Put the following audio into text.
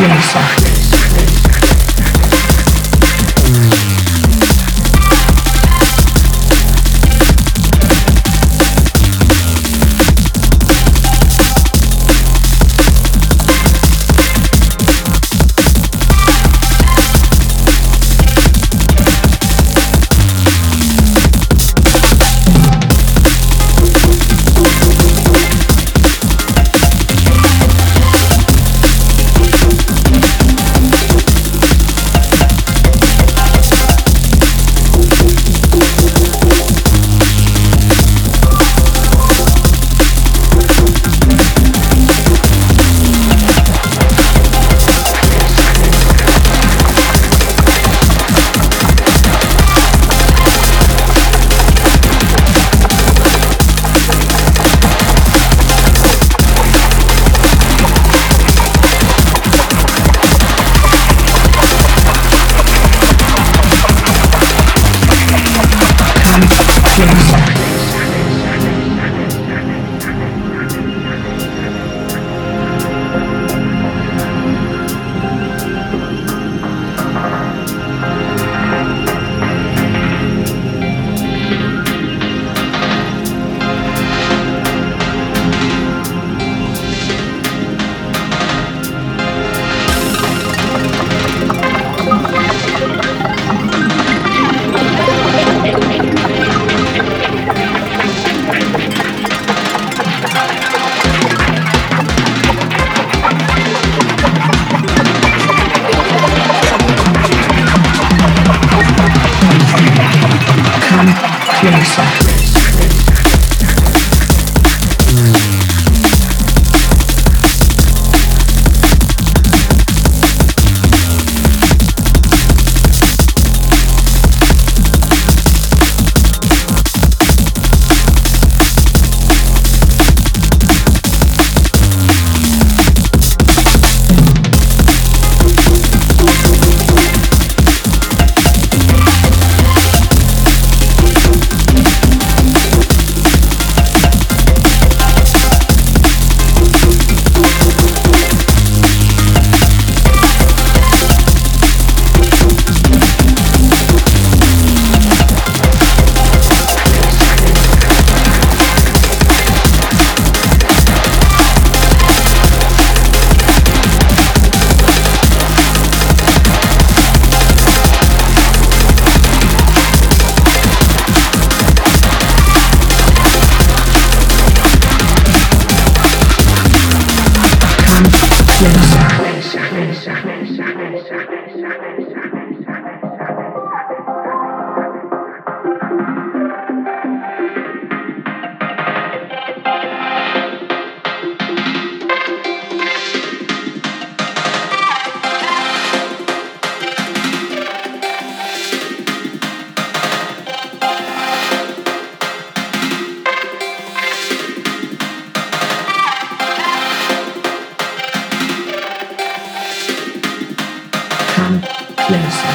uniform. Come closer.